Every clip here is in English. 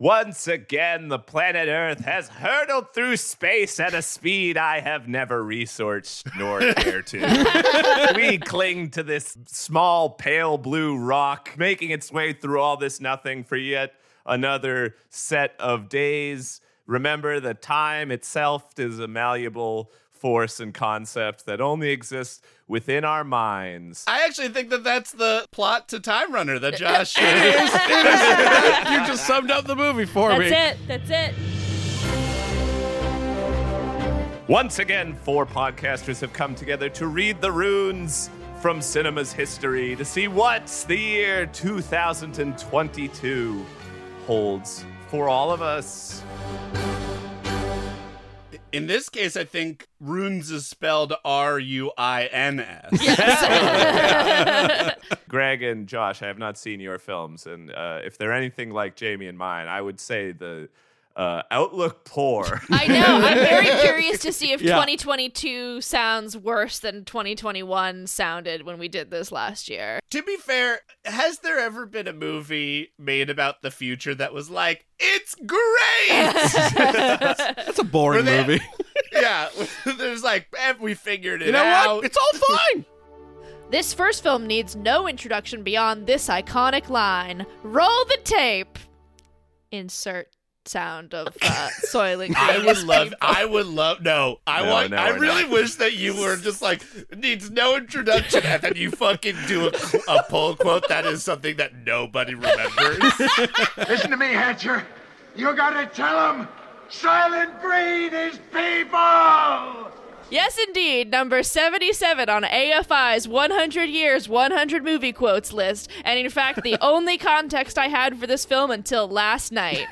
Once again, the planet Earth has hurtled through space at a speed I have never researched nor care to. we cling to this small, pale blue rock, making its way through all this nothing for yet another set of days. Remember that time itself is a malleable force and concept that only exists within our minds. I actually think that that's the plot to Time Runner that Josh. you just summed up the movie for That's me. That's it. That's it. Once again, four podcasters have come together to read the runes from cinema's history to see what the year 2022 holds for all of us. In this case, I think runes is spelled R U I N S. Greg and Josh, I have not seen your films, and uh, if they're anything like Jamie and mine, I would say the uh, outlook poor. I know. I'm very curious to see if Yeah. 2022 sounds worse than 2021 sounded when we did this last year. To be fair, has there ever been a movie made about the future that was like, it's great? That's a boring they- movie. yeah, there's like, we figured it You know out. what? It's all fine. This first film needs no introduction beyond this iconic line Roll the tape! Insert sound of uh, soiling. I would love. painful. I would love. No, I No, want. no, I we're really not. wish that you were just like needs no introduction, and then you fucking do a, a pull quote that is something that nobody remembers. Listen to me, Hatcher. You gotta tell them Soylent Green is people! Yes, indeed, number 77 on AFI's 100 Years, 100 Movie Quotes list. And in fact, the only context I had for this film until last night.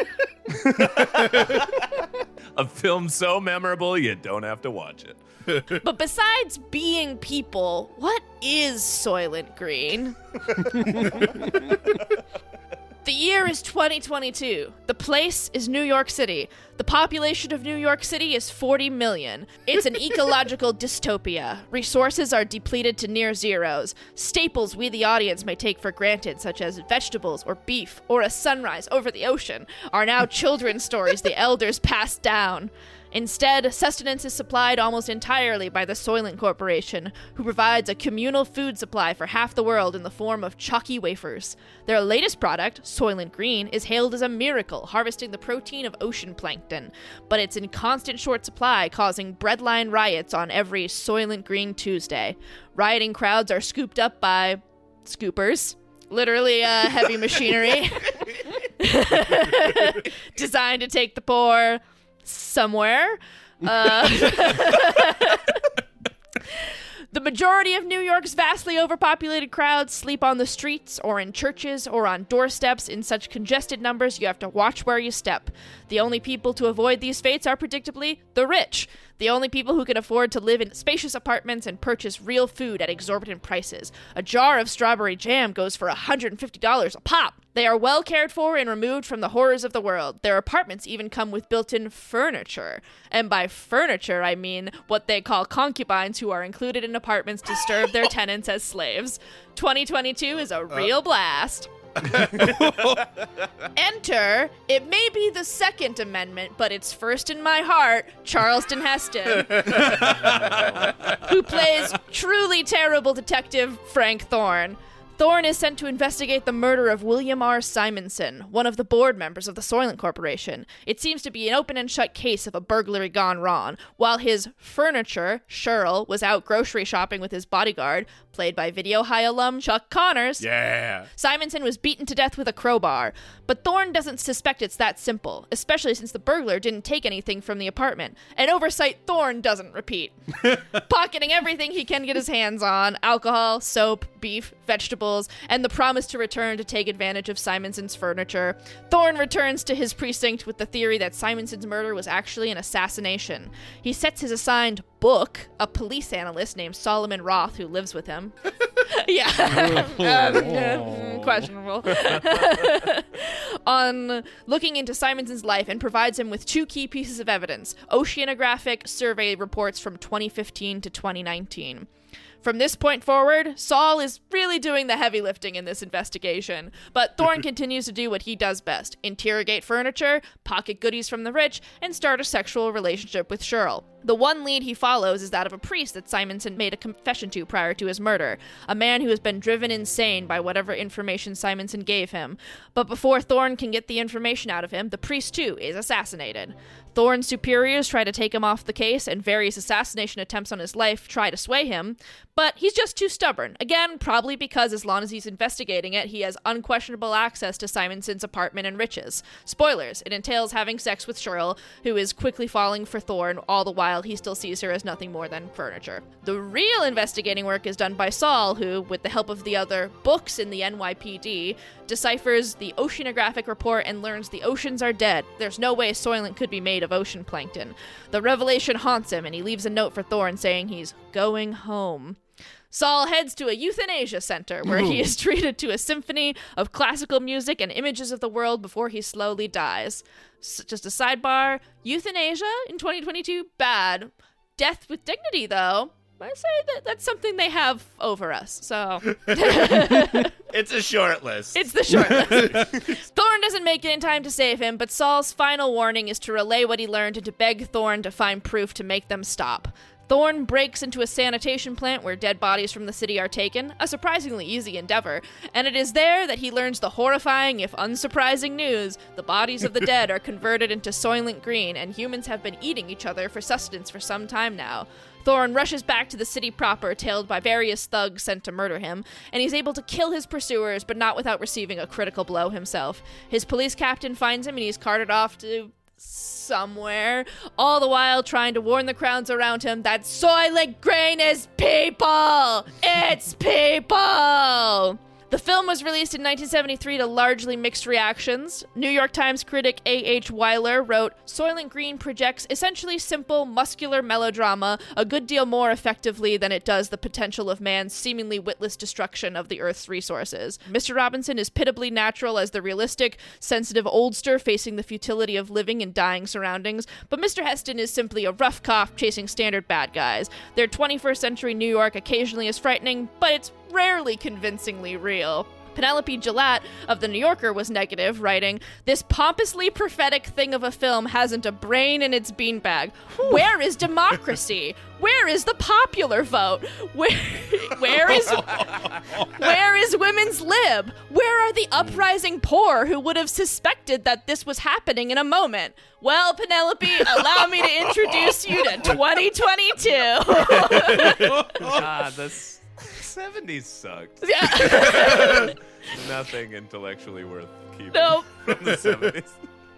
a film so memorable you don't have to watch it. But besides being people, what is Soylent Green? the year is 2022. The place is New York City. The population of New York City is 40 million. It's an ecological dystopia. Resources are depleted to near zeros. Staples we, the audience, may take for granted, such as vegetables or beef or a sunrise over the ocean, are now children's stories the elders passed down. Instead, sustenance is supplied almost entirely by the Soylent Corporation, who provides a communal food supply for half the world in the form of chalky wafers. Their latest product, Soylent Green, is hailed as a miracle, harvesting the protein of ocean plankton, but it's in constant short supply, causing breadline riots on every Soylent Green Tuesday. Rioting crowds are scooped up by scoopers, literally uh, heavy machinery designed to take the poor somewhere. Uh, the majority of New York's vastly overpopulated crowds sleep on the streets or in churches or on doorsteps in such congested numbers you have to watch where you step. The only people to avoid these fates are predictably the rich. The only people who can afford to live in spacious apartments and purchase real food at exorbitant prices. A jar of strawberry jam goes for $150 a pop. They are well cared for and removed from the horrors of the world. Their apartments even come with built in furniture. And by furniture, I mean what they call concubines who are included in apartments to serve their tenants as slaves. 2022 is a uh, real blast. Enter, it may be the Second Amendment, but it's first in my heart, Charlton Heston, who plays truly terrible detective Frank Thorne. Thorne is sent to investigate the murder of William R. Simonson, one of the board members of the Soylent Corporation. It seems to be an open and shut case of a burglary gone wrong. While his furniture, Cheryl, was out grocery shopping with his bodyguard, played by Video High alum Chuck Connors, yeah. Simonson was beaten to death with a crowbar, but Thorne doesn't suspect it's that simple, especially since the burglar didn't take anything from the apartment. An oversight Thorne doesn't repeat. Pocketing everything he can get his hands on alcohol, soap, beef, vegetables, and the promise to return to take advantage of Simonson's furniture. Thorne returns to his precinct with the theory that Simonson's murder was actually an assassination. He sets his assigned book, a police analyst named Solomon Roth, who lives with him. yeah. Um, yeah. questionable. On looking into Simonson's life and provides him with two key pieces of evidence oceanographic survey reports from 2015 to 2019. From this point forward, Saul is really doing the heavy lifting in this investigation, but Thorne continues to do what he does best interrogate furniture, pocket goodies from the rich, and start a sexual relationship with Cheryl. The one lead he follows is that of a priest that Simonson made a confession to prior to his murder, a man who has been driven insane by whatever information Simonson gave him. But before Thorne can get the information out of him, the priest too is assassinated. Thorne's superiors try to take him off the case, and various assassination attempts on his life try to sway him, but he's just too stubborn. Again, probably because as long as he's investigating it, he has unquestionable access to Simonson's apartment and riches. Spoilers, it entails having sex with Cheryl, who is quickly falling for Thorne, all the while he still sees her as nothing more than furniture. The real investigating work is done by Saul, who, with the help of the other books in the NYPD, deciphers the oceanographic report and learns the oceans are dead. There's no way Soylent could be made of ocean plankton. The revelation haunts him, and he leaves a note for Thorne saying he's going home. Saul heads to a euthanasia center where he is treated to a symphony of classical music and images of the world before he slowly dies. S- just a sidebar euthanasia in 2022, bad. Death with dignity, though, I say that that's something they have over us. So It's a short list. it's the short list. Thorn doesn't make it in time to save him, but Saul's final warning is to relay what he learned and to beg Thorn to find proof to make them stop. Thorn breaks into a sanitation plant where dead bodies from the city are taken, a surprisingly easy endeavor, and it is there that he learns the horrifying, if unsurprising news the bodies of the dead are converted into soylent green, and humans have been eating each other for sustenance for some time now. Thorne rushes back to the city proper, tailed by various thugs sent to murder him, and he's able to kill his pursuers, but not without receiving a critical blow himself. His police captain finds him and he's carted off to somewhere, all the while trying to warn the crowds around him that Soylent Green is people! It's people! The film was released in 1973 to largely mixed reactions. New York Times critic A.H. Weiler wrote Soylent Green projects essentially simple, muscular melodrama a good deal more effectively than it does the potential of man's seemingly witless destruction of the Earth's resources. Mr. Robinson is pitiably natural as the realistic, sensitive oldster facing the futility of living in dying surroundings, but Mr. Heston is simply a rough cough chasing standard bad guys. Their 21st century New York occasionally is frightening, but it's rarely convincingly real. Penelope Gillette of The New Yorker was negative, writing, This pompously prophetic thing of a film hasn't a brain in its beanbag. Where is democracy? Where is the popular vote? Where, where is where is women's lib? Where are the uprising poor who would have suspected that this was happening in a moment? Well, Penelope, allow me to introduce you to 2022. Ah, the s- 70s sucked. Yeah. Nothing intellectually worth keeping Nope. from the 70s.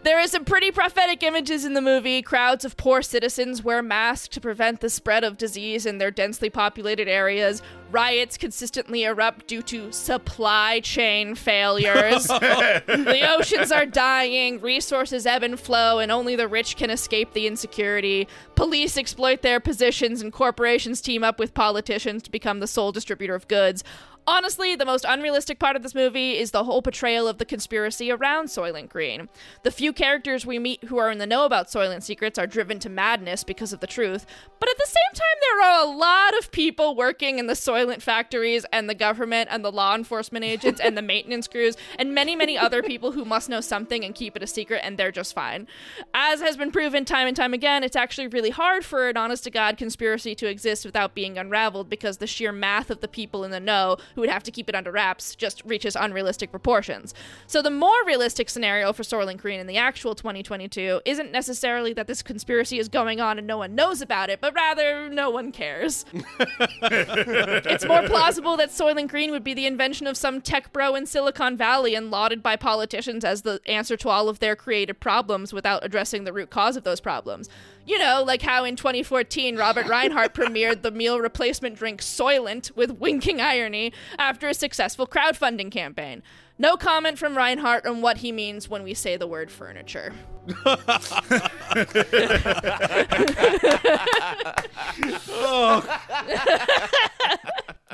There are some pretty prophetic images in the movie. Crowds of poor citizens wear masks to prevent the spread of disease in their densely populated areas. Riots consistently erupt due to supply chain failures. the oceans are dying, resources ebb and flow, and only the rich can escape the insecurity. Police exploit their positions, and corporations team up with politicians to become the sole distributor of goods. Honestly, the most unrealistic part of this movie is the whole portrayal of the conspiracy around Soylent Green. The few characters we meet who are in the know about Soylent secrets are driven to madness because of the truth, but at the same time, there are a lot of people working in the Soylent factories and the government and the law enforcement agents and the maintenance crews and many, many other people who must know something and keep it a secret, and they're just fine. As has been proven time and time again, it's actually really hard for an honest to God conspiracy to exist without being unraveled because the sheer math of the people in the know who would have to keep it under wraps just reaches unrealistic proportions. So the more realistic scenario for Soylent Green in the actual 2022 isn't necessarily that this conspiracy is going on and no one knows about it, but rather no one cares. it's more plausible that Soylent Green would be the invention of some tech bro in Silicon Valley and lauded by politicians as the answer to all of their creative problems without addressing the root cause of those problems. You know, like how in 2014 Robert Rhinehart premiered the meal replacement drink Soylent with winking irony after a successful crowdfunding campaign. No comment from Rhinehart on what he means when we say the word furniture.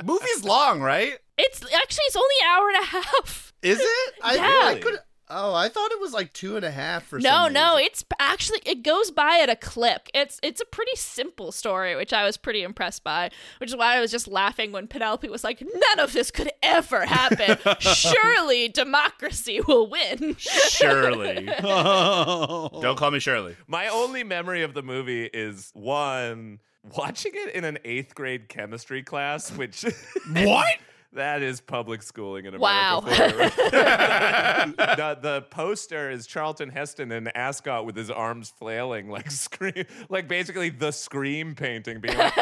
Movie's long, right? It's actually it's only an hour and a half. Is it? I, Yeah. I could. Oh, I thought it was like two and a half for No, some no, it's actually it goes by at a clip. It's it's a pretty simple story, which I was pretty impressed by. Which is why I was just laughing when Penelope was like, "None of this could ever happen. Surely democracy will win." Shirley. Don't call me Shirley. My only memory of the movie is one watching it in an eighth grade chemistry class, which What? that is public schooling in America. Wow. the, the poster is Charlton Heston in ascot with his arms flailing, like scream, like basically the scream painting, being like.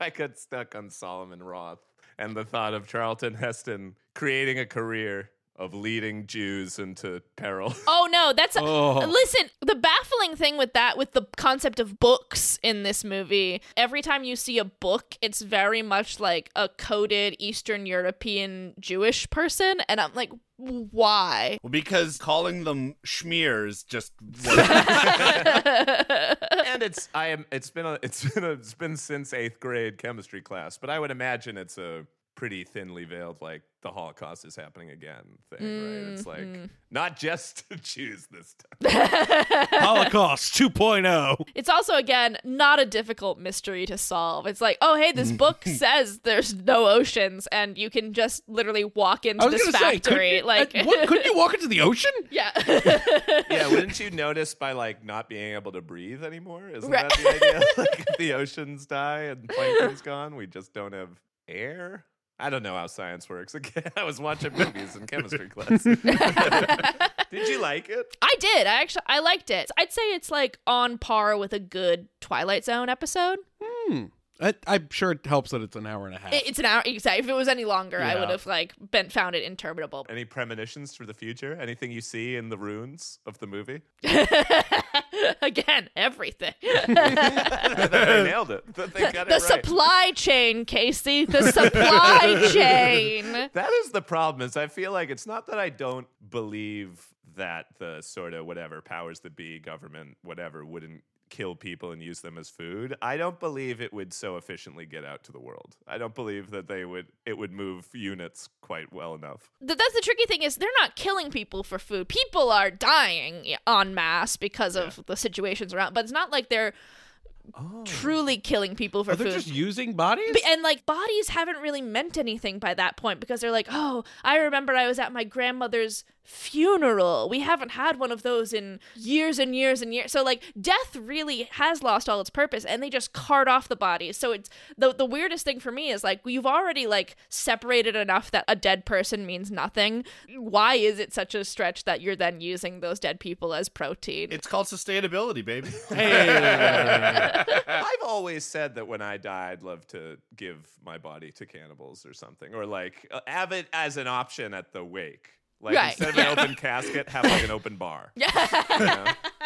I got stuck on Solomon Roth and the thought of Charlton Heston creating a career of leading Jews into peril. Oh no, that's Oh. listen. The baffling thing with that, with the concept of books in this movie, every time you see a book, it's very much like a coded Eastern European Jewish person, and I'm like, why? Well, because calling them schmears just. and it's I am it's been a it's been a, it's been since eighth grade chemistry class, but I would imagine it's a pretty thinly veiled like the Holocaust is happening again thing, right? It's like not just Jews this time. Holocaust 2.0. It's also again not a difficult mystery to solve. It's like, oh hey, this book says there's no oceans, and you can just literally walk I into was this gonna say, could you, like uh, what, couldn't you walk into the ocean? yeah. yeah, wouldn't you notice by like not being able to breathe anymore? Isn't Right. that the idea? like if the oceans die and plankton's gone, we just don't have air. I don't know how science works. Again, I was watching movies in chemistry class. Did you like it? I did. I actually I liked it. I'd say it's like on par with a good Twilight Zone episode. Hmm. I, I'm sure it helps that it's an hour and a half. It's an hour. Exactly. If it was any longer, I would have like been found it interminable. Any premonitions for the future? Anything you see in the runes of the movie? Again, everything. they nailed it. They got the it right. supply chain, Casey. The supply chain. That is the problem. Is I feel like it's not that I don't believe that the sort of whatever powers that be, government, whatever, wouldn't kill people and use them as food. I don't believe it would so efficiently get out to the world. I don't believe that they would. It would move units quite well enough. Th- That's the tricky thing is they're not killing people for food. People are dying en masse because of the situations around, but it's not like they're truly oh. killing people for Are they food. just using bodies? B- and like bodies haven't really meant anything by that point because they're like, oh, I remember I was at my grandmother's funeral. We haven't had one of those in years and years and years. So like death really has lost all its purpose and they just cart off the bodies. So it's the the weirdest thing for me is like you've already like separated enough that a dead person means nothing. Why is it such a stretch that you're then using those dead people as protein? It's called sustainability, baby. I've always said that when I die, I'd love to give my body to cannibals or something, or like uh, have it as an option at the wake. Like Right, instead of an open casket, have like an open bar. yeah. you know?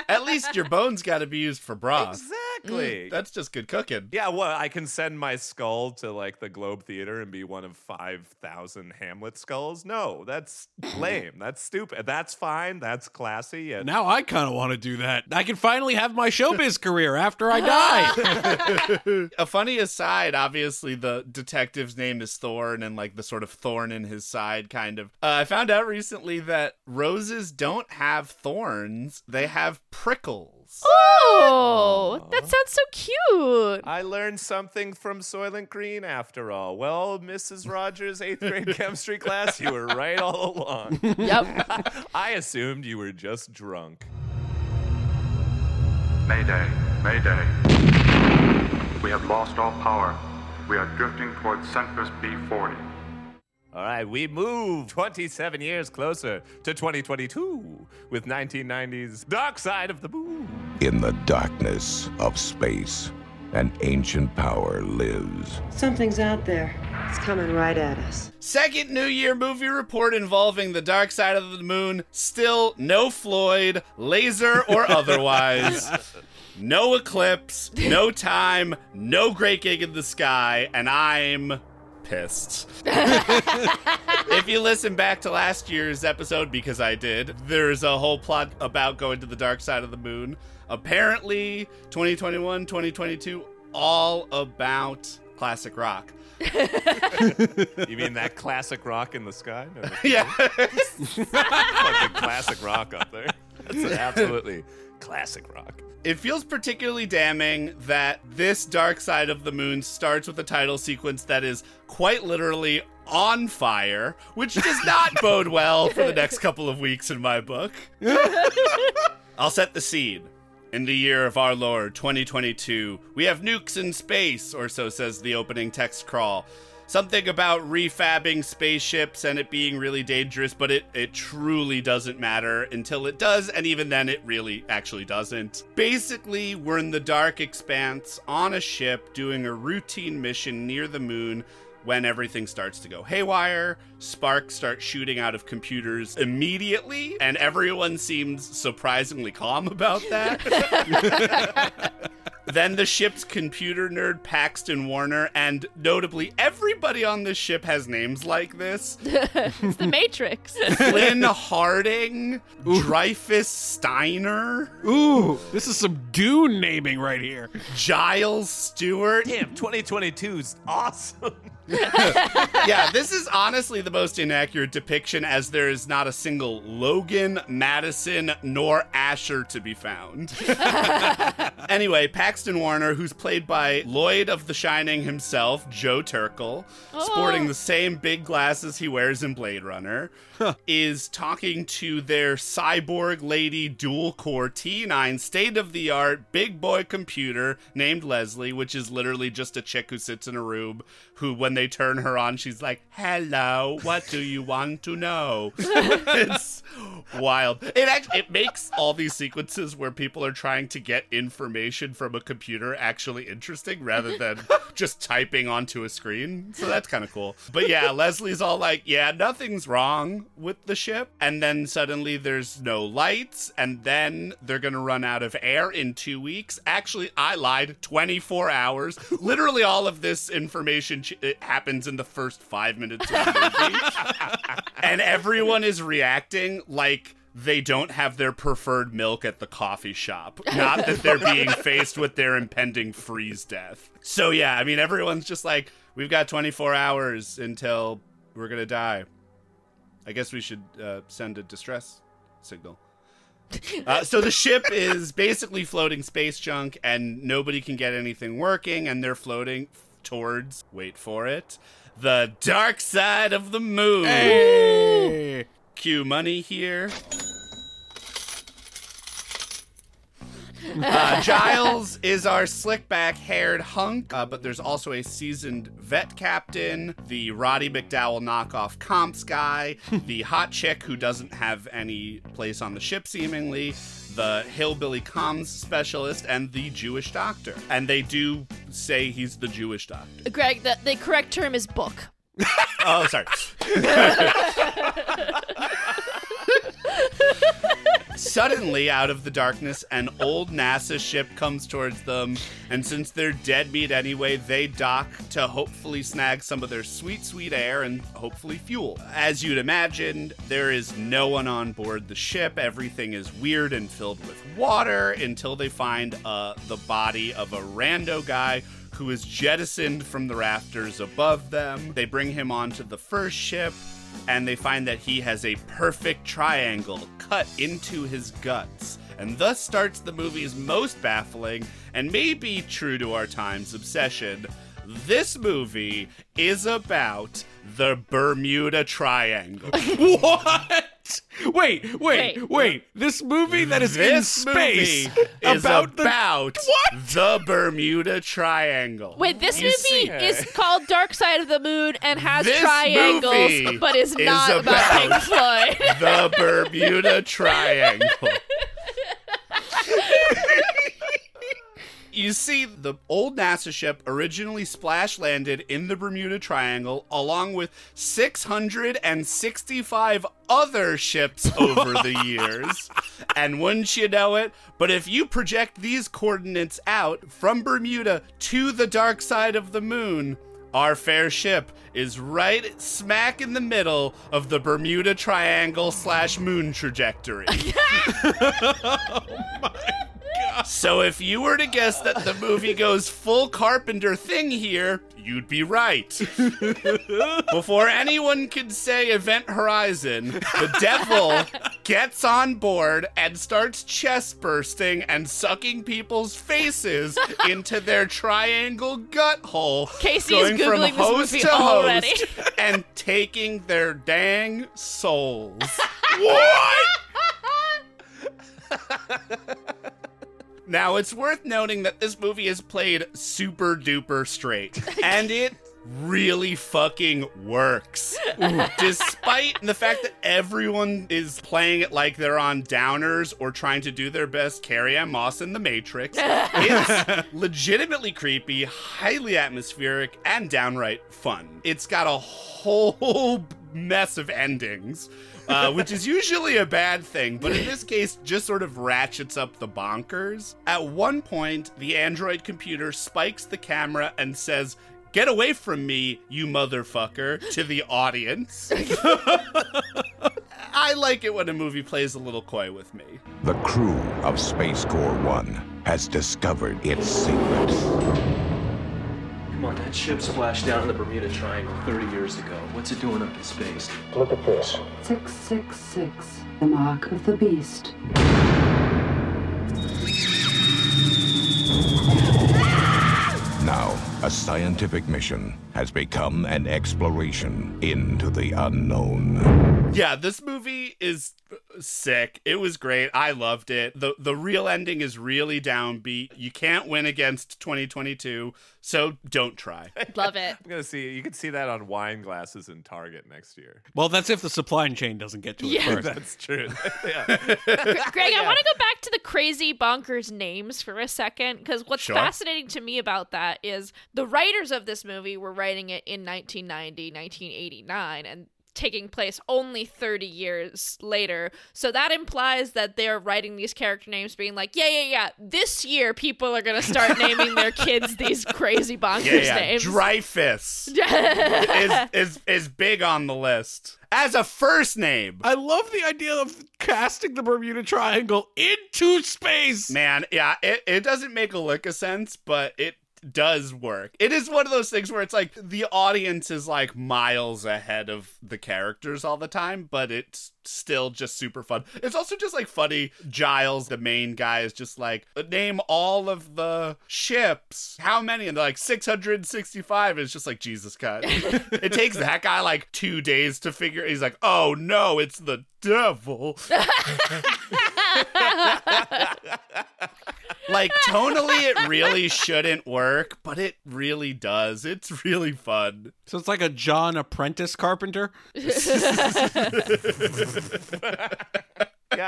At least your bones got to be used for broth. Exactly. That's just good cooking. Yeah, well, I can send my skull to like the Globe Theater and be one of 5,000 Hamlet skulls. No, that's lame. That's stupid. That's fine. That's classy. And now I kind of want to do that. I can finally have my showbiz career after I die. A funny aside, obviously the detective's name is Thorn and like the sort of thorn in his side kind of. Uh, I found out recently that roses don't have thorns, they have prickles. Oh, that sounds so cute. I learned something from Soylent Green after all. Well, Mrs. Rogers' eighth grade chemistry class, you were right all along. Yep. I assumed you were just drunk. Mayday, Mayday. We have lost all power. We are drifting towards Centris B40. All right, we move 27 years closer to 2022 with 1990's Dark Side of the Moon. In the darkness of space, an ancient power lives. Something's out there. It's coming right at us. Second New Year movie report involving the dark side of the moon. Still no Floyd, laser or otherwise. No eclipse, no time, no great gig in the sky, and I'm pissed. if you listen back to last year's episode, because I did, there's a whole plot about going to the dark side of the moon. Apparently, 2021, 2022, all about classic rock. You mean that classic rock in the sky? No, that's Yeah. fucking classic rock up there. That's absolutely classic rock. It feels particularly damning that this Dark Side of the Moon starts with a title sequence that is quite literally on fire, which does not bode well for the next couple of weeks in my book. I'll set the scene. In the year of our Lord 2022, we have nukes in space, or so says the opening text crawl. Something about refabbing spaceships and it being really dangerous, but it, it truly doesn't matter until it does, and even then it really actually doesn't. Basically, we're in the dark expanse on a ship doing a routine mission near the moon when everything starts to go haywire, sparks start shooting out of computers immediately, and everyone seems surprisingly calm about that. then the ship's computer nerd Paxton Warner, and notably everybody on this ship has names like this. It's the Matrix. Flynn Harding, Dreyfus Steiner, Ooh, this is some Dune naming right here. Giles Stewart. Damn, 2022's awesome. yeah, this is honestly the most inaccurate depiction as there is not a single Logan, Madison, nor Asher to be found. anyway, Paxton Warner, who's played by Lloyd of The Shining himself, Joe Turkel, oh. sporting the same big glasses he wears in Blade Runner, is talking to their cyborg lady dual core T9 state of the art big boy computer named Leslie, which is literally just a chick who sits in a room who, when they turn her on, she's like, Hello, what do you want to know? it's wild. It actually it makes all these sequences where people are trying to get information from a computer actually interesting rather than just typing onto a screen. So that's kind of cool. But yeah, Leslie's all like, Yeah, nothing's wrong with the ship. And then suddenly there's no lights, and then they're gonna run out of air in two weeks. Actually, I lied 24 hours. Literally all of this information ch- it happens in the first five minutes of the movie. and everyone is reacting like they don't have their preferred milk at the coffee shop. Not that they're being faced with their impending freeze death. So, yeah, I mean, everyone's just like, we've got 24 hours until we're going to die. I guess we should uh, send a distress signal. Uh, so the ship is basically floating space junk, and nobody can get anything working, and they're floating towards, wait for it, the dark side of the moon. Hey. Cue money here. Uh, Giles is our slickback haired hunk, uh, but there's also a seasoned vet captain, the Roddy McDowall knockoff comps guy, the hot chick who doesn't have any place on the ship seemingly, the hillbilly comms specialist, and the Jewish doctor. And they do say he's the Jewish doctor. Greg, the, the correct term is book. Oh, sorry. Suddenly, out of the darkness, an old NASA ship comes towards them, and since they're dead meat anyway, they dock to hopefully snag some of their sweet, sweet air and hopefully fuel. As you'd imagine, there is no one on board the ship. Everything is weird and filled with water until they find uh, the body of a rando guy who is jettisoned from the rafters above them. They bring him onto the first ship, and they find that he has a perfect triangle cut into his guts. And thus starts the movie's most baffling and maybe true to our times obsession. This movie is about the Bermuda Triangle. What? Wait, wait, Wait. wait. This movie that is in space movie is about the about What? the Bermuda Triangle. Wait, this You movie see- is called Dark Side of the Moon and has This triangles, movie but is is not about, about- Pink Floyd. the Bermuda Triangle. You see, the old NASA ship originally splash landed in the Bermuda Triangle along with 665 other ships over the years. And wouldn't you know it? But if you project these coordinates out from Bermuda to the dark side of the moon, our fair ship is right smack in the middle of the Bermuda Triangle slash moon trajectory. Oh So if you were to guess that the movie goes full Carpenter thing here, you'd be right. Before anyone could say Event Horizon, the devil gets on board and starts chest bursting and sucking people's faces into their triangle gut hole. Casey going is from Googling this host movie to already. host and taking their dang souls. Now, it's worth noting that this movie is played super duper straight, and it really fucking works. Despite the fact that everyone is playing it like they're on downers or trying to do their best Carrie-Anne Moss in The Matrix, it's legitimately creepy, highly atmospheric, and downright fun. It's got a whole mess of endings. Uh, which is usually a bad thing, but in this case, just sort of ratchets up the bonkers. At one point, the android computer spikes the camera and says, Get away from me, you motherfucker, to the audience. I like it when a movie plays a little coy with me. The crew of Space Corps 1 has discovered its secret. Come on, that ship splashed down in the Bermuda Triangle 30 years ago. What's it doing up in space? Look at this. 666, the mark of the beast. Now, a scientific mission has become an exploration into the unknown. Yeah, this movie is sick. It was great. I loved it. The the real ending is really downbeat. You can't win against 2022, so don't try. Love it. I'm gonna see. You can see that on wine glasses in Target next year. Well, that's if the supply chain doesn't get to it Yeah. first. That's true. yeah. Greg, I want to go back to the crazy bonkers names for a second because what's Sure. fascinating to me about that is the writers of this movie were writing it in 1990, 1989, and taking place only 30 years later. So that implies that they're writing these character names being like, yeah, yeah, yeah, this year people are going to start naming their kids these crazy bonkers Yeah, yeah. names. Dreyfus is, is is big on the list as a first name. I love the idea of casting the Bermuda Triangle into space. Man, yeah, it, it doesn't make a lick of sense, but it does work. It is one of those things where it's like the audience is like miles ahead of the characters all the time, but it's still just super fun. It's also just like funny. Giles, the main guy, is just like, name all of the ships. How many? And they're like 665. It's just like, Jesus, God. it takes that guy like two days to figure. He's like, oh no, it's the devil. like tonally it really shouldn't work but it really does it's really fun So it's like a John Apprentice Carpenter. yeah,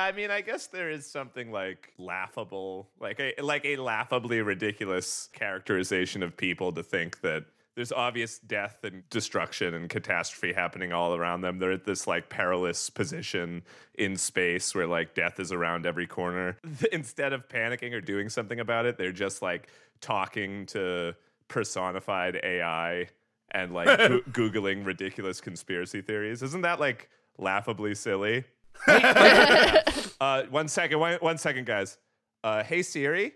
I mean, I guess there is something like laughable, like a like a laughably ridiculous characterization of people to think that there's obvious death and destruction and catastrophe happening all around them. They're at this like perilous position in space where like death is around every corner. Instead of panicking or doing something about it, they're just like talking to personified AI and like goo- googling ridiculous conspiracy theories. Isn't that like laughably silly? uh, one second, one, one second, guys. Uh, hey Siri,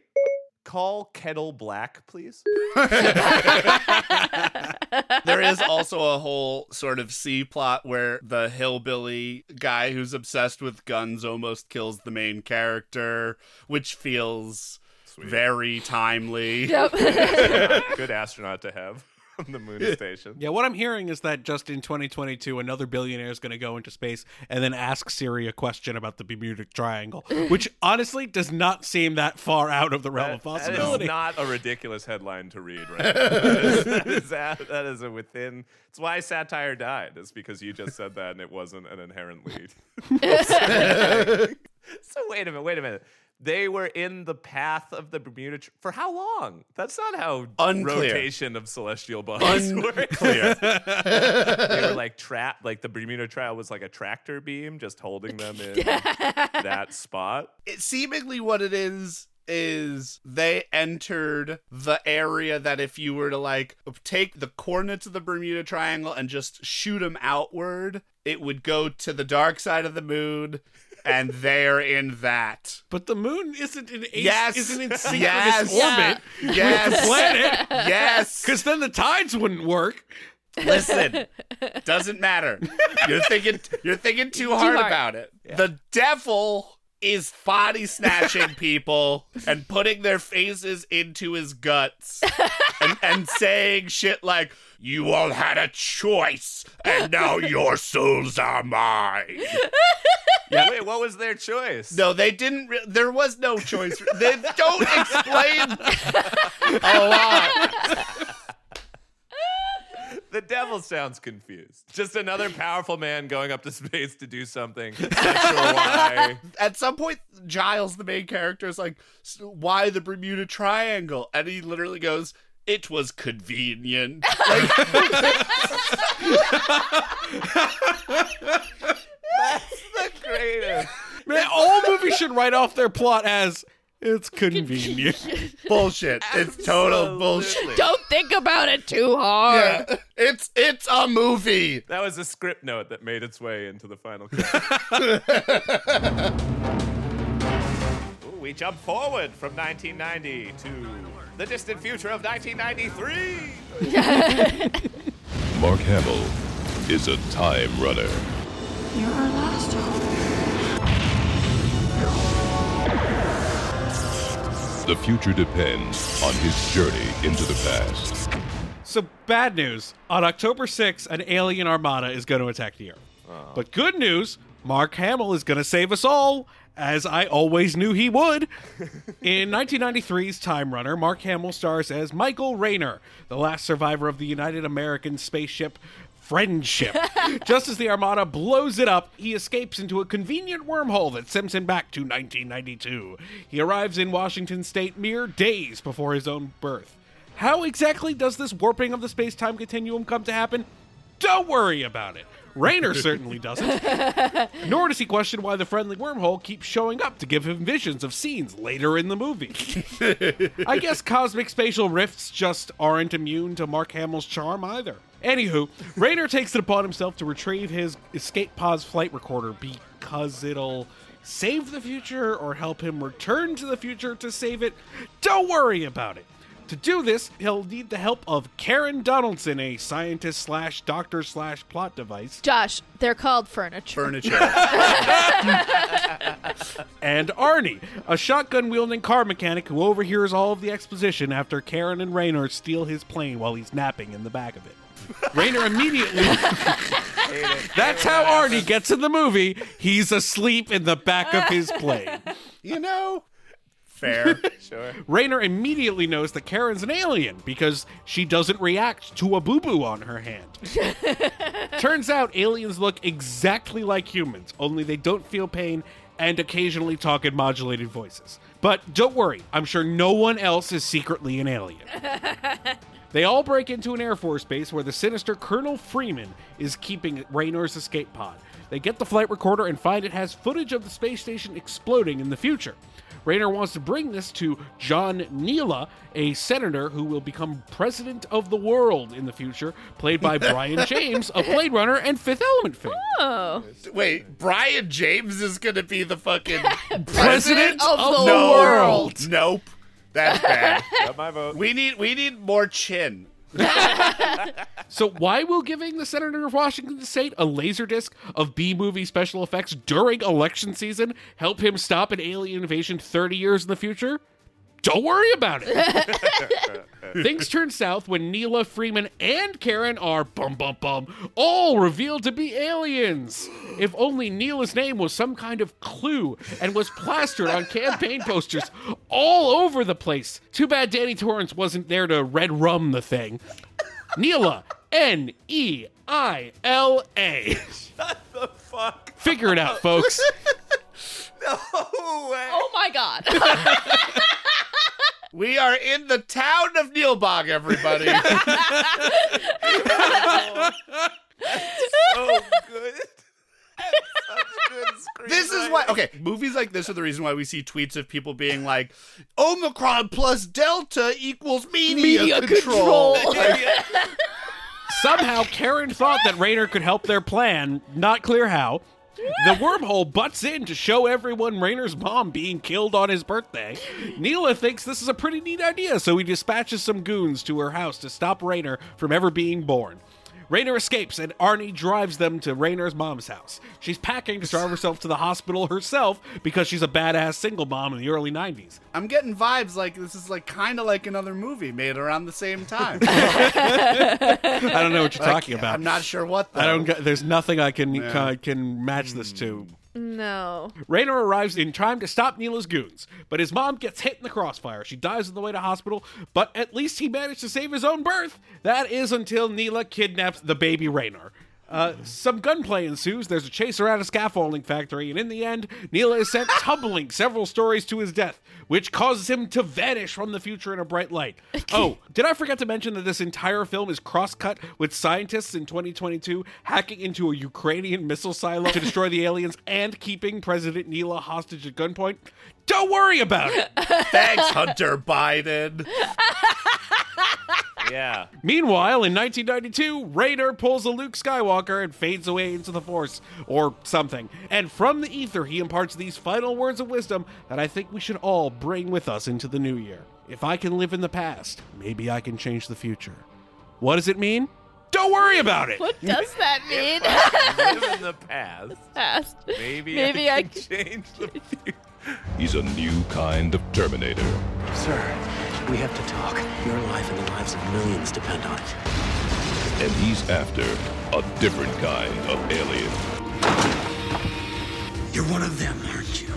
call Kettle Black, please. there is also a whole sort of C plot where the hillbilly guy who's obsessed with guns almost kills the main character which feels very timely Yep. Good astronaut to have on the moon station. Yeah, what I'm hearing is that just in 2022, another billionaire is going to go into space and then ask Siri a question about the Bermuda Triangle, which honestly does not seem that far out of the realm of That- that possibility. is not a ridiculous headline to read, right? that, is, that, is, that, that is a within. It's why satire died. Is because you just said that and it wasn't an inherent lead. so wait a minute. Wait a minute. They were in the path of the Bermuda tr- for how long? That's not how Unclear. rotation of celestial bodies works. Unclear. they were like trapped. Like the Bermuda Trial was like a tractor beam, just holding them in that spot. it, seemingly what it is is they entered the area that if you were to like take the coordinates of the Bermuda Triangle and just shoot them outward, it would go to the dark side of the moon and they're in that. But the moon isn't in a- Yes. isn't in synchronous Yes. orbit Yes. with the planet. Yes. Because then the tides wouldn't work. Listen, doesn't matter. You're thinking you're thinking too hard, hard. about it. The devil is body snatching people and putting their faces into his guts and, and saying shit like, You all had a choice, and now your souls are mine. Wait, what was their choice? No, they didn't. Re- there was no choice. They don't explain a lot. The devil sounds confused. Just another powerful man going up to space to do something. Not sure why. At some point, Giles, the main character, is like, "S- "Why the Bermuda Triangle?" And he literally goes, "It was convenient." Like, That's the greatest. Man, all movies should write off their plot as it's convenient. bullshit. It's total bullshit. Don't think about it too hard. Yeah, it's it's a movie. That was a script note that made its way into the final cut. Ooh, we jump forward from 1990 to the distant future of 1993. Mark Hamill is a time runner. You're our last hope. The future depends on his journey into the past. So bad news. On October 6th, an alien armada is going to attack the Earth. Oh. But good news, Mark Hamill is going to save us all, as I always knew he would. In 1993's Time Runner, Mark Hamill stars as Michael Rayner, the last survivor of the United American spaceship Friendship. Just as the Armada blows it up, he escapes into a convenient wormhole that sends him back to 1992. He arrives in Washington state mere days before his own birth. How exactly does this warping of the space time continuum come to happen? Don't worry about it. Rayner certainly doesn't. Nor does he question why the friendly wormhole keeps showing up to give him visions of scenes later in the movie. I guess cosmic spatial rifts just aren't immune to Mark Hamill's charm either. Anywho, Rayner takes it upon himself to retrieve his escape pod's flight recorder because it'll save the future or help him return to the future to save it. Don't worry about it. To do this, he'll need the help of Karen Donaldson, a scientist slash doctor slash plot device, Josh, they're called furniture. Furniture. and Arnie, a shotgun wielding car mechanic who overhears all of the exposition after Karen and Raynor steal his plane while he's napping in the back of it. Rayner immediately. That's how Arnie gets in the movie. He's asleep in the back of his plane. you know, fair. Sure. Rayner immediately knows that Karen's an alien because she doesn't react to a boo boo on her hand. Turns out aliens look exactly like humans, only they don't feel pain and occasionally talk in modulated voices. But don't worry, I'm sure no one else is secretly an alien. They all break into an Air Force base where the sinister Colonel Freeman is keeping Raynor's escape pod. They get the flight recorder and find it has footage of the space station exploding in the future. Raynor wants to bring this to John Neila, a senator who will become president of the world in the future, played by Brion James, a Blade Runner and Fifth Element fan. Oh. Wait, Brion James is gonna be the fucking President of of the the No. world. Nope. That's bad. Got my vote. we need we need more chin. So why will giving the senator of Washington State a laser disc of B movie special effects during election season help him stop an alien invasion 30 years in the future? Don't worry about it. Things turn south when Neila, Freeman, and Karen are bum bum bum all revealed to be aliens. If only Neila's name was some kind of clue and was plastered on campaign posters all over the place. Too bad Danny Torrance wasn't there to red rum the thing. Neila, N E I L A. the fuck? Figure it out, folks. No way. Oh my god. We are in the town of Nilbog, everybody. so good. That's such good this is why okay, movies like this are the reason why we see tweets of people being like, Omicron plus Delta equals media, Media control. control. Like, Somehow, Karen thought that Rayner could help their plan. Not clear how. The wormhole butts in to show everyone Rayner's mom being killed on his birthday. Neila thinks this is a pretty neat idea, so he dispatches some goons to her house to stop Rayner from ever being born. Rayner escapes, and Arnie drives them to Rayner's mom's house. She's packing to drive herself to the hospital herself because she's a badass single mom in the early 90s. I'm getting vibes like this is like kind of like another movie made around the same time. I don't know what you're Like, talking about. I'm not sure what. Though. I don't. Get, there's nothing I can Yeah. can, can match this to. No. Raynor arrives in time to stop Neila's goons, but his mom gets hit in the crossfire. She dies on the way to hospital, but at least he managed to save his own birth. That is until Neila kidnaps the baby Raynor. Uh, some gunplay ensues. There's a chase around a scaffolding factory, and in the end, Neila is sent tumbling several stories to his death, which causes him to vanish from the future in a bright light. oh, did I forget to mention that this entire film is cross-cut with scientists in 2022 hacking into a Ukrainian missile silo to destroy the aliens and keeping President Neila hostage at gunpoint? Don't worry about it. Thanks, Hunter Biden. Yeah. Meanwhile, in 1992, Raider pulls a Luke Skywalker and fades away into the Force, or something. And from the ether, he imparts these final words of wisdom that I think we should all bring with us into the new year. If I can live in the past, maybe I can change the future. What does it mean? Don't worry about it. What does that mean? Live in the past. Past. Maybe, Maybe I I can change the future. He's a new kind of Terminator. Sir, we have to talk. Your life and the lives of millions depend on it. And he's after a different kind of alien. You're one of them, aren't you?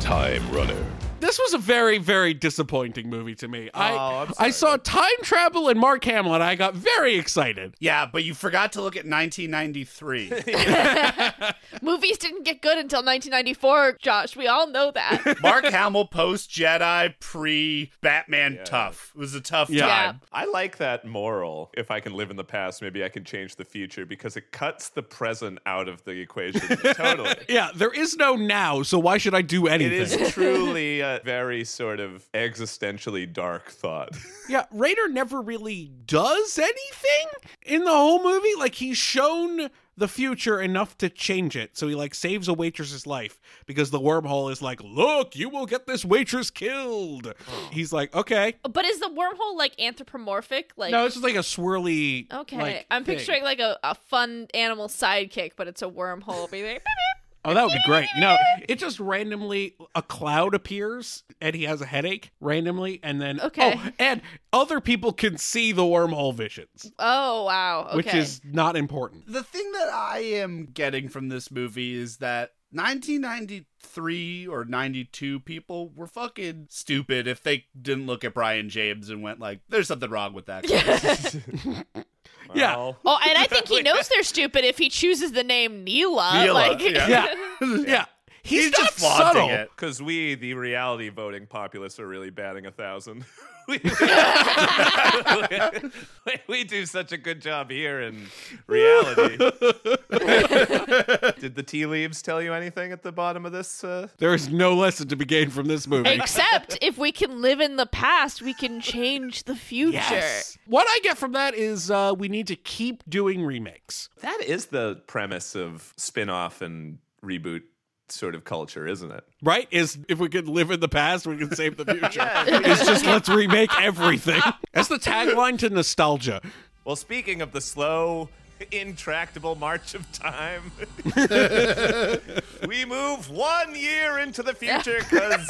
Time Runner. This was a very, very disappointing movie to me. Oh, I, Oh, I'm I saw time travel and Mark Hamill, and I got very excited. Yeah, but you forgot to look at 1993. Movies didn't get good until 1994, Josh. We all know that. Mark Hamill post Jedi, pre Batman, tough. It was a tough Yeah. time. I like that moral. If I can live in the past, maybe I can change the future because it cuts the present out of the equation totally. Yeah, there is no now, so why should I do It anything? is truly a very sort of existentially dark thought. Yeah, Raider never really does anything in the whole movie. Like he's shown the future enough to change it. So he like saves a waitress's life because the wormhole is like, "Look, you will get this waitress killed." He's like, "Okay." but is the wormhole like anthropomorphic? Like no, it's just like a swirly Okay. like, I'm thing. picturing like a, a fun animal sidekick, but it's a wormhole. Be like, beep, beep. Oh, that would be great. No, it just randomly a cloud appears and he has a headache randomly and then oh, Okay. Oh, and other people can see the wormhole visions, Oh wow. Okay. which is not important. The thing that I am getting from this movie is that 1993 or 92 people were fucking stupid if they didn't look at Brion James and went like, "There's something wrong with that." guy." Yeah. Well, Oh, and I think he knows they're stupid if he chooses the name Neila. Neila, like, yeah. Yeah. yeah. He's, He's not just flaunting subtle. it. Because we, the reality voting populace, are really batting a thousand. we, we do such a good job here in reality. Did the tea leaves tell you anything at the bottom of this? Uh... There is no lesson to be gained from this movie. Except if we can live in the past, we can change the future. Yes. What I get from that is uh, we need to keep doing remakes. That is the premise of spin off and reboot sort of culture, isn't it? Right? Is if we could live in the past, we can save the future. Yeah. it's just let's remake everything. That's the tagline to nostalgia. Well, speaking of the slow, intractable march of time, we move one year into the future because,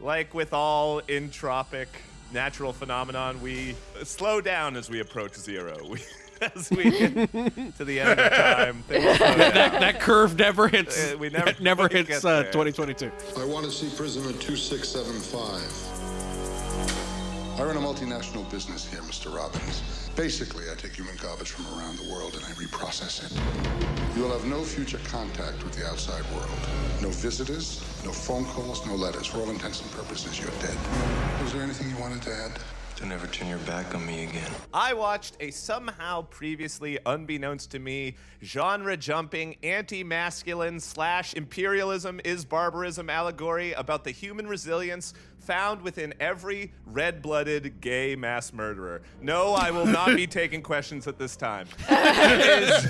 like with all entropic natural phenomenon, we slow down as we approach zero. We, as we get to the end of time, things slow That, that curve never hits. Uh, we never never hits uh, 2022. I want to see prisoner 2675. I run a multinational business here, Mr. Robbins. Basically, I take human garbage from around the world and I reprocess it. You will have no future contact with the outside world. No visitors, no phone calls, no letters. For all intents and purposes, you're dead. Was there anything you wanted to add? Don't ever turn your back on me again. I watched a somehow previously unbeknownst to me genre jumping anti masculine slash imperialism is barbarism allegory about the human resilience found within every red blooded gay mass murderer. No, I will not be taking questions at this time. It is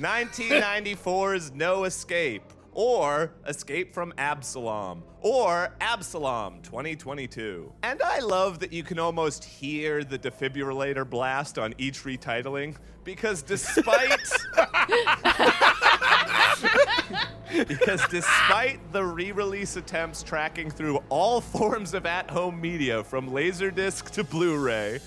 1994's No Escape. Or Escape from Absalom, or Absalom 2022. And I love that you can almost hear the defibrillator blast on each retitling because despite because despite the re-release attempts tracking through all forms of at-home media from laserdisc to blu-ray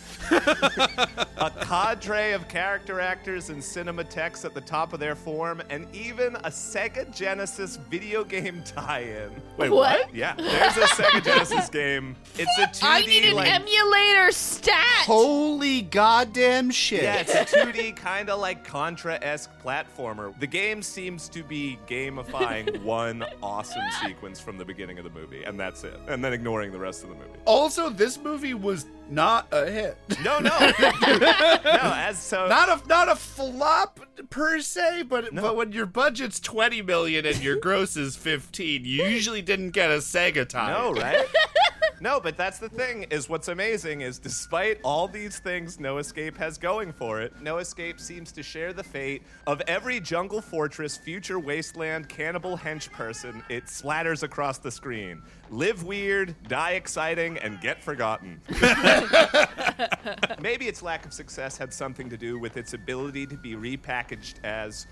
a cadre of character actors and cinematechs at the top of their form and even a sega genesis video game tie-in Wait, what? yeah there's a sega genesis game it's a 2d I need an like emulator stat. Holy goddamn shit. yeah, it's a 2D kind of like Contra-esque platformer. The game seems to be gamifying one awesome sequence from the beginning of the movie, and that's it. And then ignoring the rest of the movie. Also, this movie was not a hit. No, no, no. As so, Not a not a flop per se, but but when your budget's twenty million and your gross is fifteen, you usually didn't get a Sega tie. no, right? No, but that's the thing. Is what's amazing is despite all these things No Escape has going for it, No Escape seems to share the fate of every jungle fortress, future wasteland, cannibal hench person. It splatters across the screen. Live weird, die exciting, and get forgotten. Maybe its lack of success had something to do with its ability to be repackaged as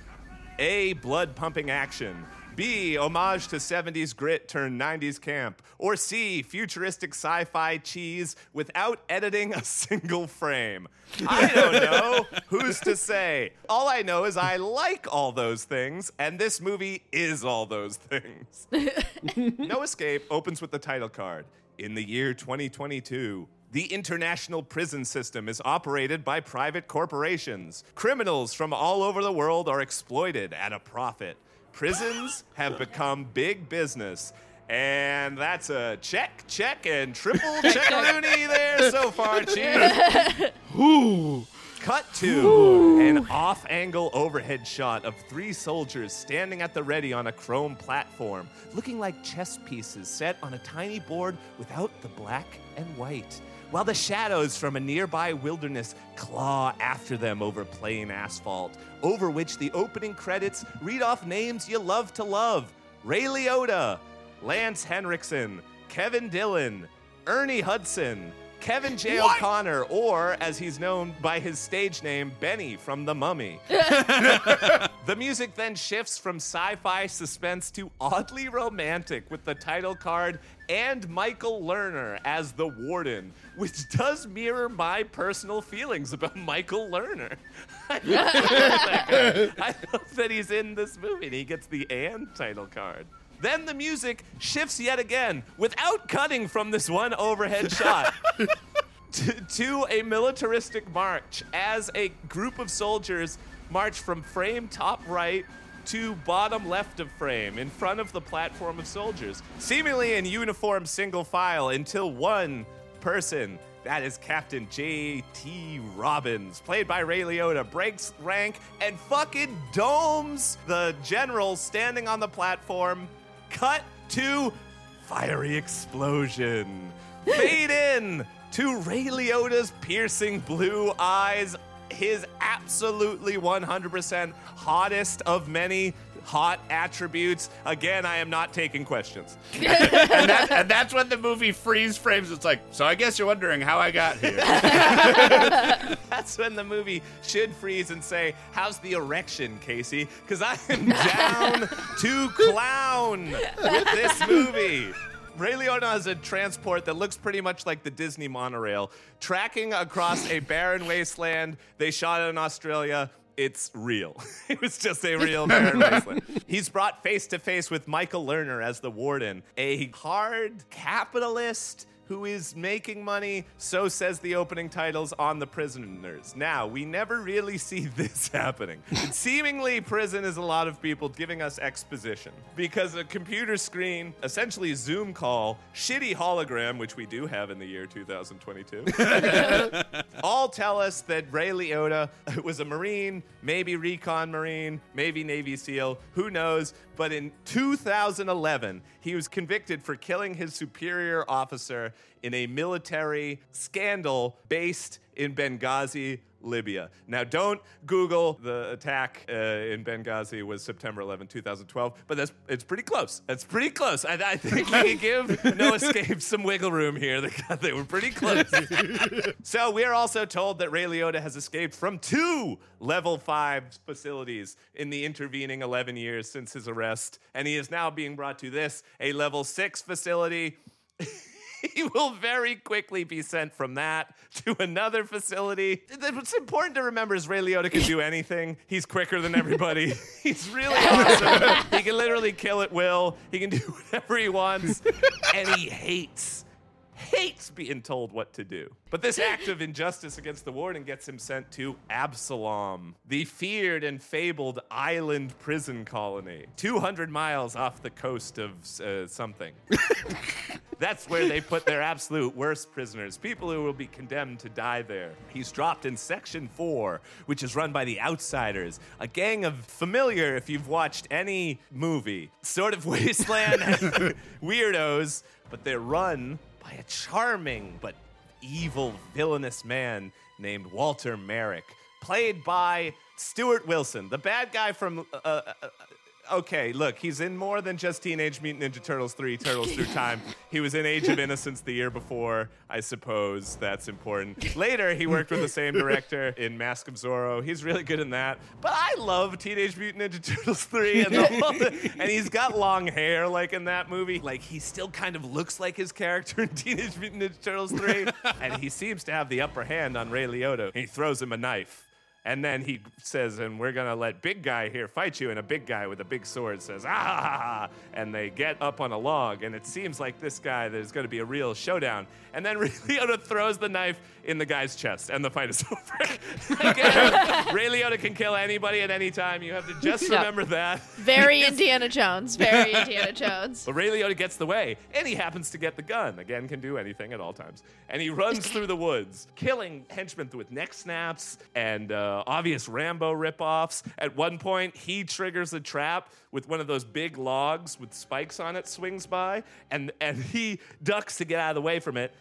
A. Blood pumping action. B. Homage to 70s grit turned 90s camp. Or C. Futuristic sci fi cheese without editing a single frame. I don't know. Who's to say? All I know is I like all those things, and this movie is all those things. no Escape opens with the title card. In the year 2022, the international prison system is operated by private corporations. Criminals from all over the world are exploited at a profit. Prisons have become big business. And that's a check, check, and triple check-a-loony there so far, Chief. Ooh. Cut to an off angle overhead shot of three soldiers standing at the ready on a chrome platform, looking like chess pieces set on a tiny board without the black and white. While the shadows from a nearby wilderness claw after them over plain asphalt, over which the opening credits read off names you love to love. Ray Liotta, Lance Henriksen, Kevin Dillon, Ernie Hudson, Kevin J. O'Connor, or as he's known by his stage name, Benny from The Mummy. the music then shifts from sci fi suspense to oddly romantic with the title card and Michael Lerner as the warden, which does mirror my personal feelings about Michael Lerner. I love that. I love that he's in this movie and he gets the and title card. Then the music shifts yet again without cutting from this one overhead shot to, to a militaristic march as a group of soldiers march from frame top right to bottom left of frame in front of the platform of soldiers, seemingly in uniform single file until one person. That is Captain J.T. Robbins, played by Ray Liotta, breaks rank and fucking domes the general standing on the platform. Cut to fiery explosion. Fade in to Ray Liotta's piercing blue eyes, his absolutely 100% hottest of many hot attributes. Again, I am not taking questions. and, that, and that's when the movie freeze frames. It's like, so I guess you're wondering how I got here. That's when the movie should freeze and say, How's the erection, Casey? Because I am down to clown with this movie. Ray Liotta has a transport that looks pretty much like the Disney monorail, tracking across a barren wasteland. They shot it in Australia. It's real. it was just a real barren wasteland. He's brought face to face with Michael Lerner as the warden, a hard capitalist who is making money, so says the opening titles, on the prisoners. Now, we never really see this happening. Seemingly, prison is a lot of people giving us exposition because a computer screen, essentially Zoom call, shitty hologram, which we do have in the year 2022, all tell us that Ray Liotta was a Marine, maybe recon Marine, maybe Navy SEAL, who knows. But in 2011, he was convicted for killing his superior officer in a military scandal based in Benghazi, Libya. Now, don't Google the attack uh, in Benghazi was September 11, 2012, but that's it's pretty close. That's pretty close. I, I think we can give No Escape some wiggle room here. They, they were pretty close. so we are also told that Ray Liotta has escaped from two level five facilities in the intervening 11 years since his arrest, and he is now being brought to this, a level six facility. he will very quickly be sent from that to another facility. What's important to remember is Ray Liotta can do anything. He's quicker than everybody. He's really awesome. he can literally kill at will. He can do whatever he wants, and he hates hates being told what to do. But this act of injustice against the warden gets him sent to Absalom, the feared and fabled island prison colony, 200 miles off the coast of uh, something. That's where they put their absolute worst prisoners, people who will be condemned to die there. He's dropped in Section 4, which is run by the Outsiders, a gang of familiar if you've watched any movie, sort of wasteland weirdos, but they're run by a charming but evil, villainous man named Walter Merrick, played by Stuart Wilson, the bad guy from. Uh, uh, uh, okay, look, he's in more than just Teenage Mutant Ninja Turtles 3 Turtles Through Time. He was in Age of Innocence the year before, I suppose that's important. Later, he worked with the same director in Mask of Zorro. He's really good in that. But I love Teenage Mutant Ninja Turtles 3 and, the and he's got long hair like in that movie. Like he still kind of looks like his character in Teenage Mutant Ninja Turtles 3 and he seems to have the upper hand on Ray Liotta. He throws him a knife. And then he says, and we're gonna let big guy here fight you. And a big guy with a big sword says, ah, and they get up on a log. And it seems like this guy, there's gonna be a real showdown. And then Ray Liotta throws the knife in the guy's chest, and the fight is over. Again, Ray Liotta can kill anybody at any time. You have to just remember that. Very Indiana Jones. Very Indiana Jones. But Ray Liotta gets the way, and he happens to get the gun. Again, can do anything at all times. And he runs through the woods, killing henchmen with neck snaps and uh, Uh, obvious Rambo ripoffs. At one point, he triggers a trap with one of those big logs with spikes on it, swings by, and, and he ducks to get out of the way from it.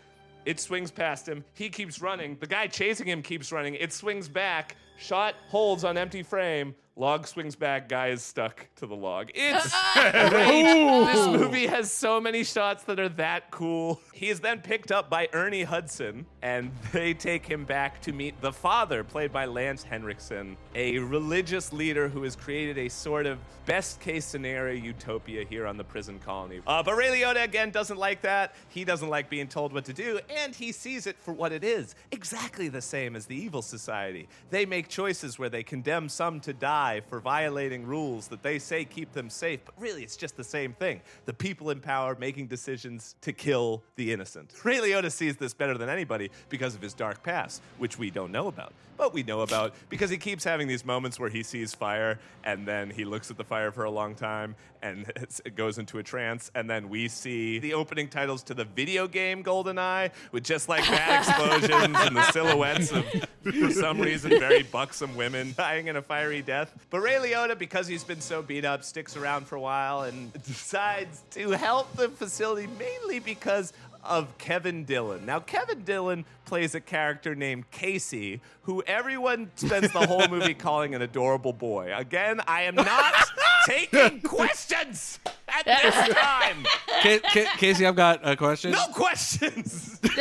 It swings past him. He keeps running. The guy chasing him keeps running. It swings back. Shot holds on empty frame. Log swings back. Guy is stuck to the log. It's great. This movie has so many shots that are that cool. He is then picked up by Ernie Hudson, and they take him back to meet the father, played by Lance Henriksen, a religious leader who has created a sort of best case scenario utopia here on the prison colony. Uh, but Ray Liotta, again, doesn't like that. He doesn't like being told what to do, and he sees it for what it is exactly the same as the evil society. They make choices where they condemn some to die for violating rules that they say keep them safe, but really it's just the same thing. The people in power making decisions to kill the innocent. Ray Liotta sees this better than anybody because of his dark past, which we don't know about, but we know about because he keeps having these moments where he sees fire and then he looks at the fire for a long time and it goes into a trance, and then we see the opening titles to the video game GoldenEye with just like bad explosions and the silhouettes of, for some reason, very buxom women dying in a fiery death. But Ray Liotta, because he's been so beat up, sticks around for a while and decides to help the facility mainly because of Kevin Dillon. Now, Kevin Dillon plays a character named Casey, who everyone spends the whole movie calling an adorable boy. Again, I am not taking questions at this time. Ca- Ca- Casey, I've got uh, a question. No questions.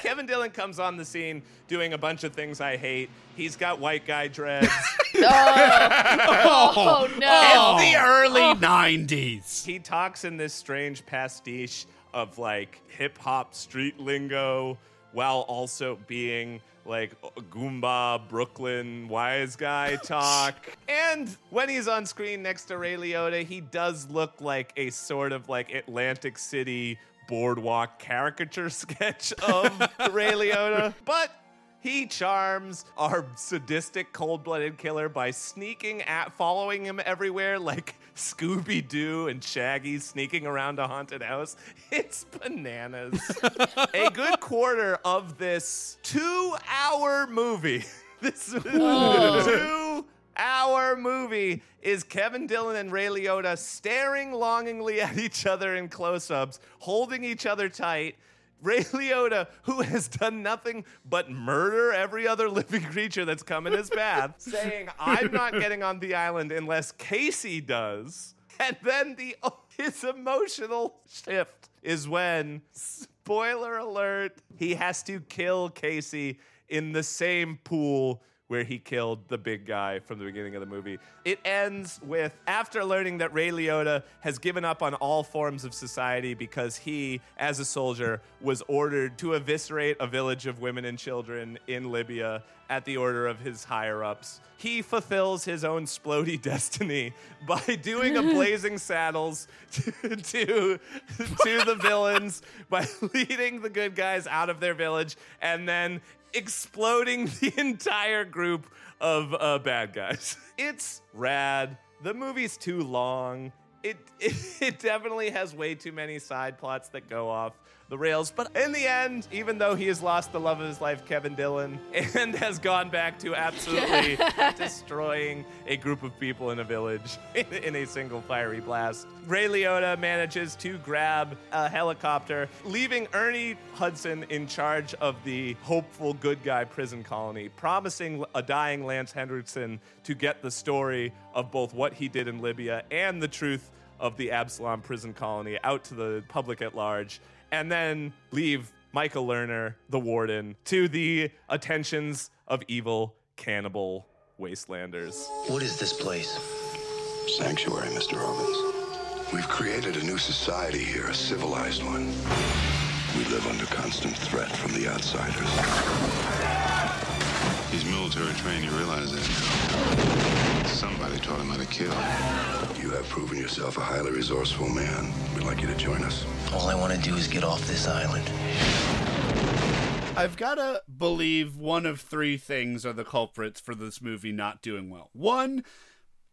Kevin Dillon comes on the scene doing a bunch of things I hate. He's got white guy dreads. Oh. Oh. Oh, oh, no. It's the early 90s. He talks in this strange pastiche of like hip hop street lingo while also being like Goomba Brooklyn wise guy talk. and when he's on screen next to Ray Liotta, he does look like a sort of like Atlantic City boardwalk caricature sketch of Ray Liotta. But he charms our sadistic, cold blooded killer by sneaking at, following him everywhere like Scooby Doo and Shaggy sneaking around a haunted house. It's bananas. a good quarter of this two hour movie. This two hour movie is Kevin Dillon and Ray Liotta staring longingly at each other in close ups, holding each other tight. Ray Liotta, who has done nothing but murder every other living creature that's come in his path, saying, I'm not getting on the island unless Casey does. And then the his emotional shift is when, spoiler alert, he has to kill Casey in the same pool where he killed the big guy from the beginning of the movie. It ends with after learning that Ray Liotta has given up on all forms of society because he, as a soldier, was ordered to eviscerate a village of women and children in Libya at the order of his higher ups. He fulfills his own splody destiny by doing a blazing saddles to, to, to the villains, by leading the good guys out of their village, and then exploding the entire group of uh, bad guys. It's rad. The movie's too long. It, it it definitely has way too many side plots that go off the rails. But in the end, even though he has lost the love of his life, Kevin Dillon, and has gone back to absolutely destroying a group of people in a village in, a single fiery blast, Ray Liotta manages to grab a helicopter, leaving Ernie Hudson in charge of the hopeful good guy prison colony, promising a dying Lance Henriksen to get the story of both what he did in Libya and the truth of the Absalom prison colony out to the public at large, and then leave Michael Lerner, the warden, to the attentions of evil cannibal wastelanders. What is this place? Sanctuary, Mr. Robbins. We've created a new society here, a civilized one. We live under constant threat from the outsiders. He's military trained, you realize that? Somebody taught him how to kill. You have proven yourself a highly resourceful man. We'd like you to join us. All I want to do is get off this island. I've got to believe one of three things are the culprits for this movie not doing well. One,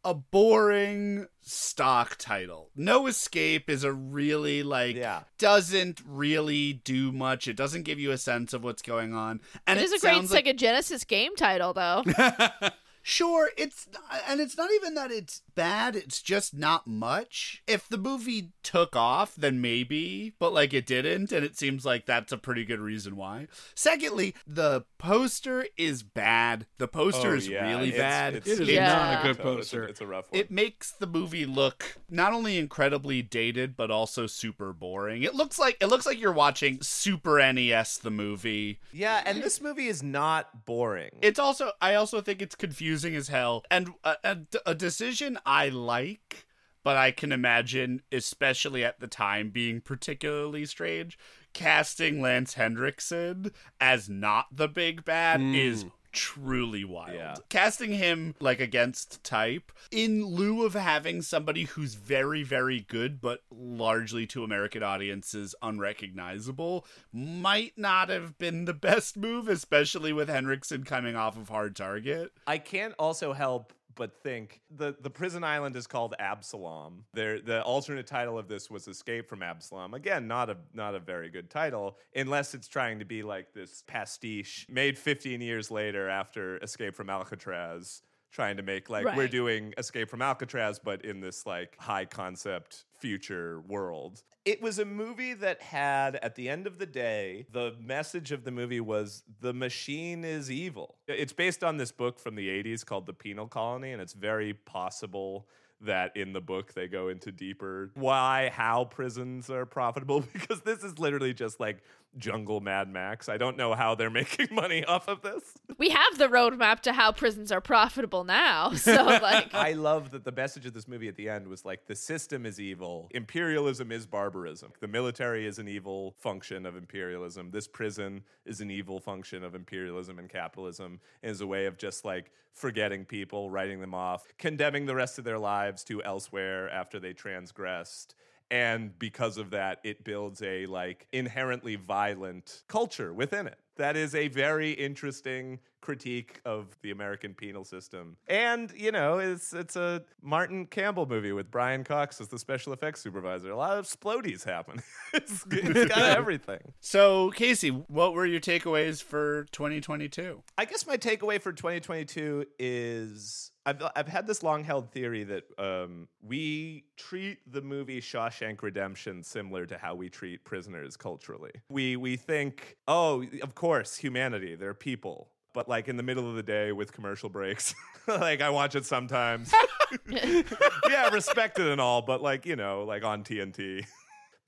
a boring stock title. No Escape is a really like Yeah. doesn't really do much. It doesn't give you a sense of what's going on. And it is a great sounds like Sega Genesis game title, though. Sure, it's and it's not even that it's bad, it's just not much. If the movie took off, then maybe, but like it didn't and it seems like that's a pretty good reason why. Secondly, the poster is bad. The poster Oh, is yeah, really it's- bad. it's- It is Yeah. not a good It's a- poster. It's a rough one. It makes the movie look not only incredibly dated but also super boring. It looks like it looks like you're watching Super NES the movie. yeah, and this movie is not boring. It's also I also think it's confusing as hell and uh, a, a, a decision I like, but I can imagine, especially at the time, being particularly strange. Casting Lance Henriksen as not the big bad is hmm. truly wild. Yeah. Casting him like against type in lieu of having somebody who's very very good but largely to American audiences unrecognizable might not have been the best move especially with Henriksen coming off of Hard Target. I can't also help but think the the prison island is called Absalom. There, the alternate title of this was Escape from Absalom. Again, not a not a very good title, unless it's trying to be like this pastiche made 15 years later after Escape from Alcatraz. Trying to make like we're doing Escape from Alcatraz, but in this like high concept future world. It was a movie that had, at the end of the day, the message of the movie was the machine is evil. It's based on this book from the 80s called The Penal Colony, and it's very possible that in the book they go into deeper why, how prisons are profitable, because this is literally just like jungle Mad Max. I don't know how they're making money off of this. we have the roadmap to how prisons are profitable now. So, like, I love that the message of this movie at the end was like the system is evil, imperialism is barbarism. The military is an evil function of imperialism. This prison is an evil function of imperialism and capitalism. And is a way of just like forgetting people, writing them off, condemning the rest of their lives to elsewhere after they transgressed. And because of that it builds a like inherently violent culture within it that is a very interesting critique of the American penal system. And, you know, it's it's a Martin Campbell movie with Brian Cox as the special effects supervisor. A lot of splodies happen. it's, it's got everything. So, Casey, what were your takeaways for 2022? I guess my takeaway for 2022 is I've I've had this long held theory that um, we treat the movie Shawshank Redemption similar to how we treat prisoners culturally. We we think, oh, of course, humanity, they're people. But like in the middle of the day with commercial breaks, like I watch it sometimes. yeah, respect it and all, but like you know, like on TNT.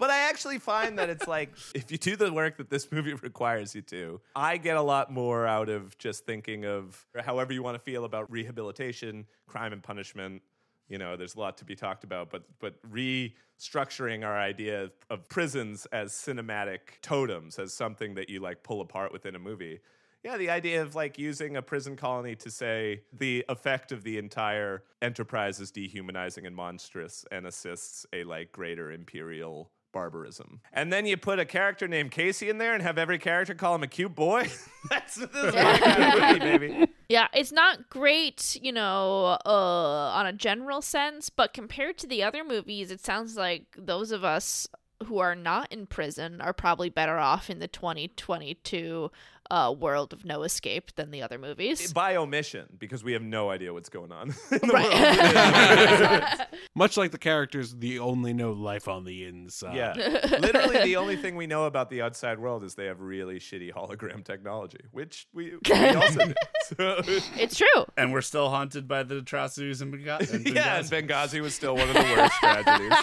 But I actually find that it's like if you do the work that this movie requires you to, I get a lot more out of just thinking of however you want to feel about rehabilitation, crime and punishment. You know, there's a lot to be talked about, but but restructuring our idea of, of prisons as cinematic totems, as something that you like pull apart within a movie. Yeah, the idea of like using a prison colony to say the effect of the entire enterprise is dehumanizing and monstrous and assists a like greater imperial barbarism. And then you put a character named Casey in there and have every character call him a cute boy. That's this is of movie, baby. Yeah, it's not great, you know, uh, on a general sense, but compared to the other movies, it sounds like those of us who are not in prison are probably better off in the 2022 uh, world of no escape than the other movies. By omission, because we have no idea what's going on. Right. Much like the characters, the only know life on the inside. Yeah. Literally, the only thing we know about the outside world is they have really shitty hologram technology, which we, we also do. So, it's true. And we're still haunted by the atrocities in Benghazi. yeah, and Benghazi. Benghazi was still one of the worst tragedies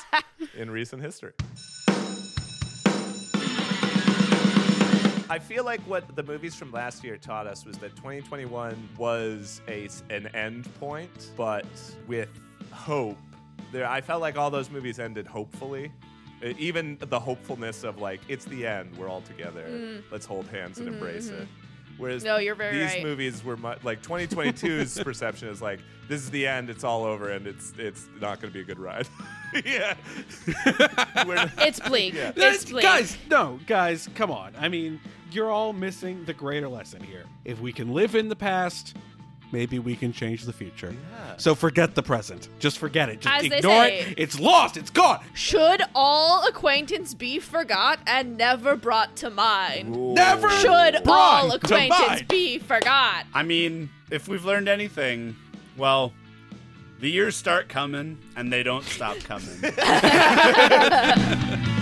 in recent history. I feel like what the movies from last year taught us was that 2021 was a an end point, but with hope. There, I felt like all those movies ended hopefully. Even the hopefulness of like it's the end, we're all together. Mm. Let's hold hands and Mhm, embrace mhm. it. Whereas No, you're very these right. movies were mu- like 2022's perception is like this is the end, it's all over, and it's it's not going to be a good ride. yeah, We're- It's bleak. Yeah. It's bleak. Guys, no, guys, come on. I mean, you're all missing the greater lesson here. If we can live in the past, maybe we can change the future. So forget the present. Just forget it. Just As ignore say. it. It's lost. It's gone. Should all acquaintance be forgot and never brought to mind? Never Should all acquaintance be forgot? I mean, if we've learned anything, well, the years start coming and they don't stop coming.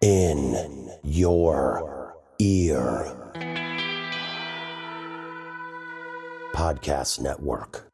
in your ear. Podcast Network.